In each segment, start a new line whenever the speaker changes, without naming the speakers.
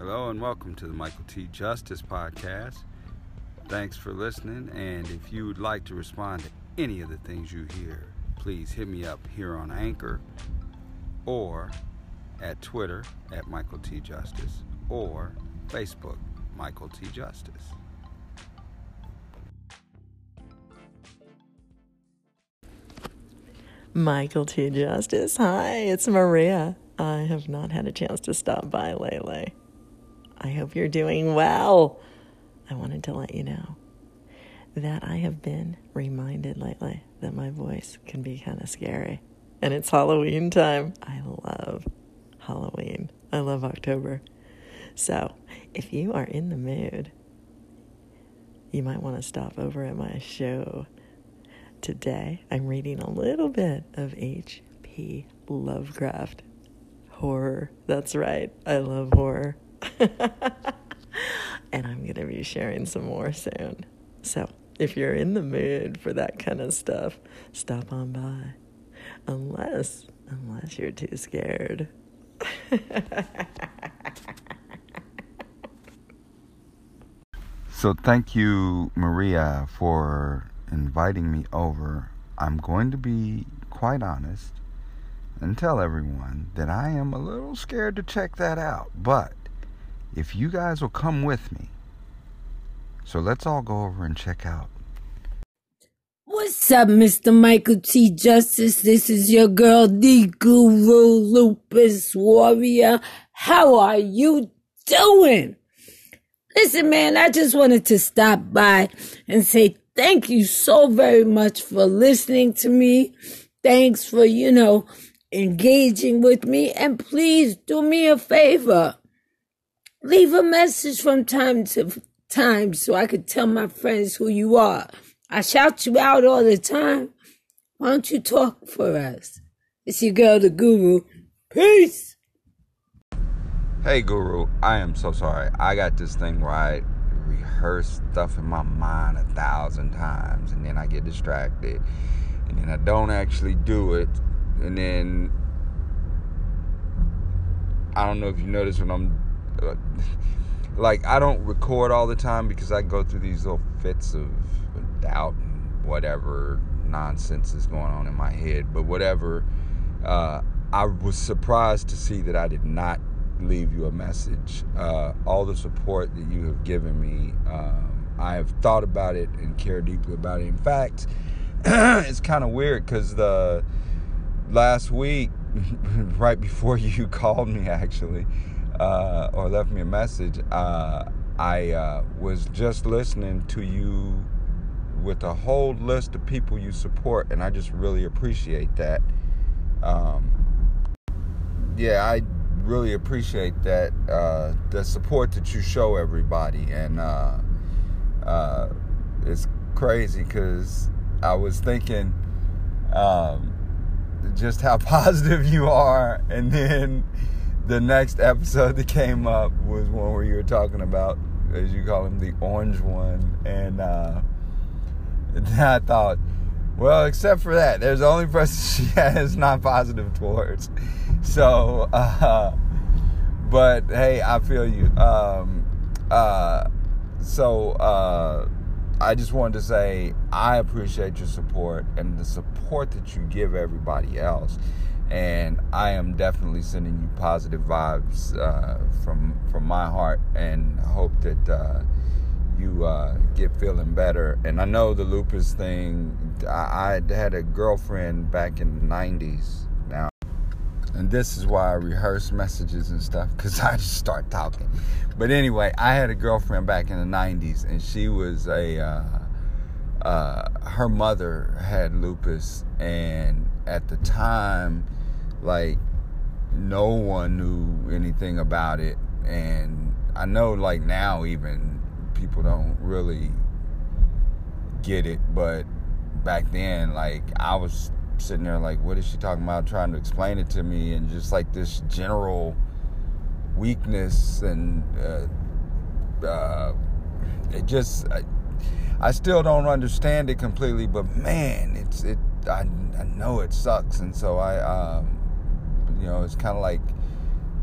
Hello and welcome to the Michael T. Justice Podcast. Thanks for listening. And if you would like to respond to any of the things you hear, please hit me up here on Anchor or at Twitter at Michael T. Justice or Facebook Michael T. Justice.
Michael T. Justice. Hi, it's Maria. I have not had a chance to stop by lately. I hope you're doing well. I wanted to let you know that I have been reminded lately that my voice can be kind of scary. And it's Halloween time. I love Halloween. I love October. So, if you are in the mood, you might want to stop over at my show Today, I'm reading a little bit of H.P. Lovecraft. Horror. That's right. I love horror. and I'm going to be sharing some more soon. So, if you're in the mood for that kind of stuff, stop on by. Unless, unless you're too scared.
so, thank you, Maria, for inviting me over, I'm going to be quite honest and tell everyone that I am a little scared to check that out. But if you guys will come with me, so let's all go over and check out.
What's up, Mr. Michael T. Justice? This is your girl, the Guru Lupus Warrior. How are you doing? Listen, man, I just wanted to stop by and say thank you so very much for listening to me. Thanks for, you know, engaging with me. And please do me a favor. Leave a message from time to time so I could tell my friends who you are. I shout you out all the time. Why don't you talk for us? It's your girl, the Guru. Peace.
Hey, Guru. I am so sorry. I got this thing right rehearse stuff in my mind a thousand times and then I get distracted and then I don't actually do it and then I don't know if you notice when I'm like I don't record all the time because I go through these little fits of doubt and whatever nonsense is going on in my head but whatever uh, I was surprised to see that I did not leave you a message. Uh, all the support that you have given me, um, I have thought about it and care deeply about it. In fact, it's kind of weird because the last week, right before you called me, actually, uh, or left me a message, uh, I uh, was just listening to you with a whole list of people you support, and I just really appreciate that. Um, yeah, I really appreciate that uh, the support that you show everybody, and uh, uh, it's crazy because I was thinking um, just how positive you are, and then the next episode that came up was one where you were talking about, as you call him, the orange one, and, uh, and I thought. Well, except for that, there's the only person she has not positive towards. So, uh, but hey, I feel you. Um, uh, so uh, I just wanted to say I appreciate your support and the support that you give everybody else. And I am definitely sending you positive vibes uh, from from my heart, and hope that uh, you uh, get feeling better. And I know the lupus thing. I, I had a girlfriend back in the '90s Now, and this is why I rehearse messages and stuff because I just start talking. But anyway, I had a girlfriend back in the 90s, and she was a, uh, uh, her mother had lupus, and at the time, like, no one knew anything about it. And I know, like, now even people don't really get it, but back then, like, I was sitting there like, what is she talking about? Trying to explain it to me, and just like this general weakness, and uh, uh, it just, I, I, still don't understand it completely. But man, it's it. I, I know it sucks, and so I, um, know, it's kind of like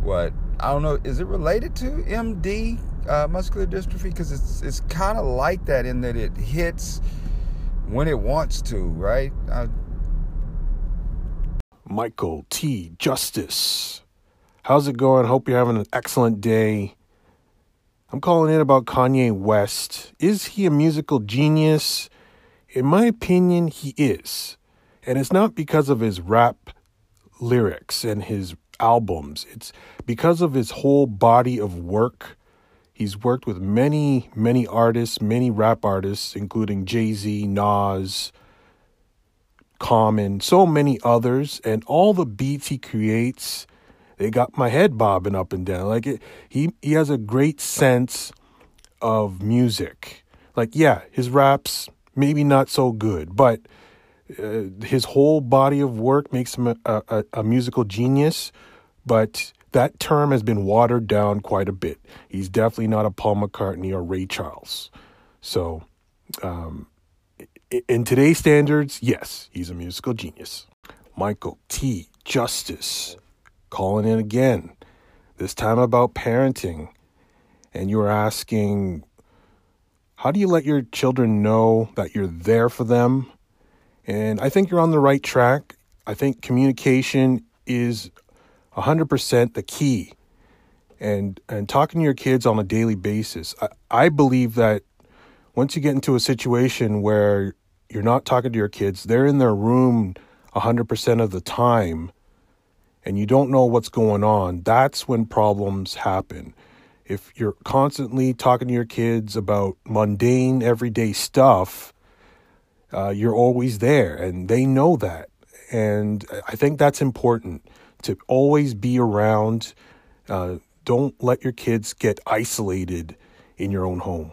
what I don't know. Is it related to MD uh, muscular dystrophy? Because it's it's kind of like that in that it hits when it wants to, right? I,
Michael T. Justice. How's it going? Hope you're having an excellent day. I'm calling in about Kanye West. Is he a musical genius? In my opinion, he is. And it's not because of his rap lyrics and his albums, it's because of his whole body of work. He's worked with many, many artists, many rap artists, including Jay Z, Nas, Common, so many others, and all the beats he creates, they got my head bobbing up and down. Like it, he he has a great sense of music. Like yeah, his raps maybe not so good, but uh, his whole body of work makes him a, a, a musical genius. But that term has been watered down quite a bit. He's definitely not a Paul McCartney or Ray Charles. So, um, in today's standards, yes, he's a musical genius. Michael T. Justice calling in again, this time about parenting. And you're asking, how do you let your children know that you're there for them? And I think you're on the right track. I think communication is 100% the key. And, and talking to your kids on a daily basis. I, I believe that once you get into a situation where you're not talking to your kids, they're in their room 100% of the time, and you don't know what's going on, that's when problems happen. If you're constantly talking to your kids about mundane, everyday stuff, uh, you're always there, and they know that. And I think that's important to always be around. Uh, don't let your kids get isolated in your own home.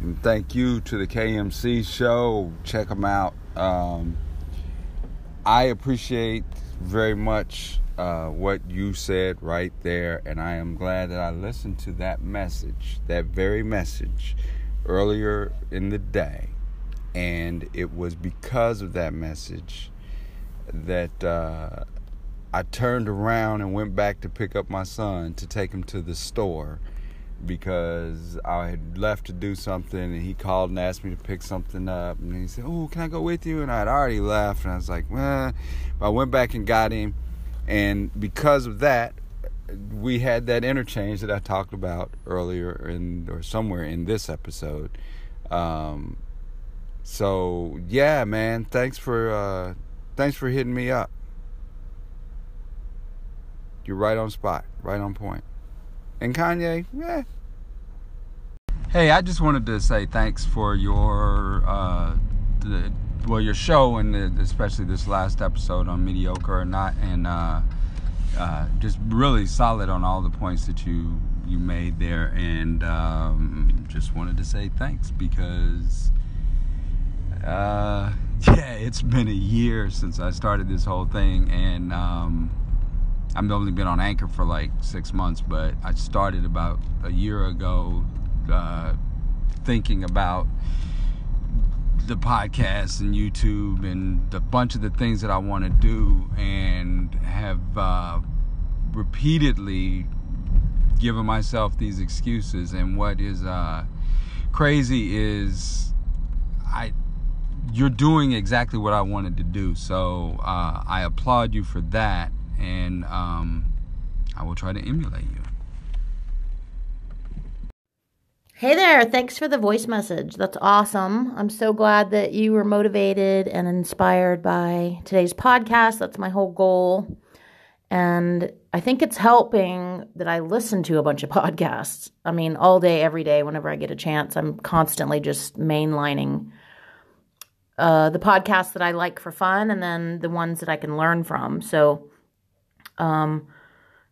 And thank you to the KMC show. Check them out. Um, I appreciate very much uh, what you said right there, and I am glad that I listened to that message, that very message, earlier in the day. And it was because of that message that uh, I turned around and went back to pick up my son to take him to the store because I had left to do something and he called and asked me to pick something up and he said, "Oh, can I go with you?" And I had already left and I was like, "Well," but I went back and got him, and because of that, we had that interchange that I talked about earlier in or somewhere in this episode. Um, so yeah, man, thanks for uh, thanks for hitting me up. You're right on spot, right on point. And Kanye, yeah. Hey, I just wanted to say thanks for your uh, the, well your show and especially this last episode on mediocre or not, and uh, uh, just really solid on all the points that you you made there, and um, just wanted to say thanks because uh, yeah, it's been a year since I started this whole thing, and um, I've only been on Anchor for like six months, but I started about a year ago uh, thinking about the podcast and YouTube and a bunch of the things that I want to do, and have uh, repeatedly given myself these excuses. And what is uh, crazy is you're doing exactly what I wanted to do. So uh, I applaud you for that and um, I will try to emulate you.
Hey there, thanks for the voice message. That's awesome. I'm so glad that you were motivated and inspired by today's podcast. That's my whole goal. And I think it's helping that I listen to a bunch of podcasts. I mean, all day, every day, whenever I get a chance, I'm constantly just mainlining uh, the podcasts that I like for fun and then the ones that I can learn from. So, um,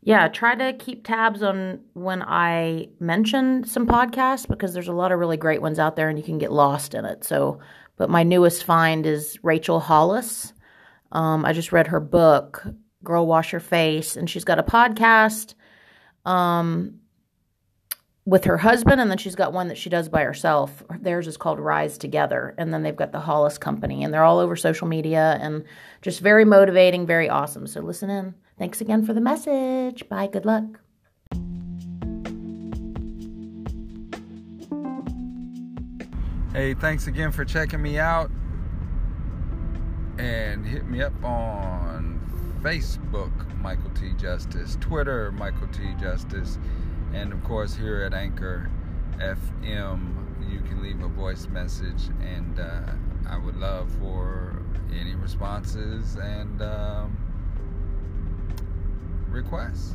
yeah, try to keep tabs on when I mention some podcasts because there's a lot of really great ones out there and you can get lost in it. So, but my newest find is Rachel Hollis. Um, I just read her book, Girl Wash Your Face, and she's got a podcast um, with her husband, and then she's got one that she does by herself. Theirs is called Rise Together, and then they've got the Hollis Company, and they're all over social media and just very motivating, very awesome. So listen in. Thanks again for the message. Bye. Good luck.
Hey, thanks again for checking me out. And hit me up on Facebook, Michael T. Justice, Twitter, Michael T. Justice and of course here at Anchor FM, you can leave a voice message, and uh, I would love for any responses and um, requests.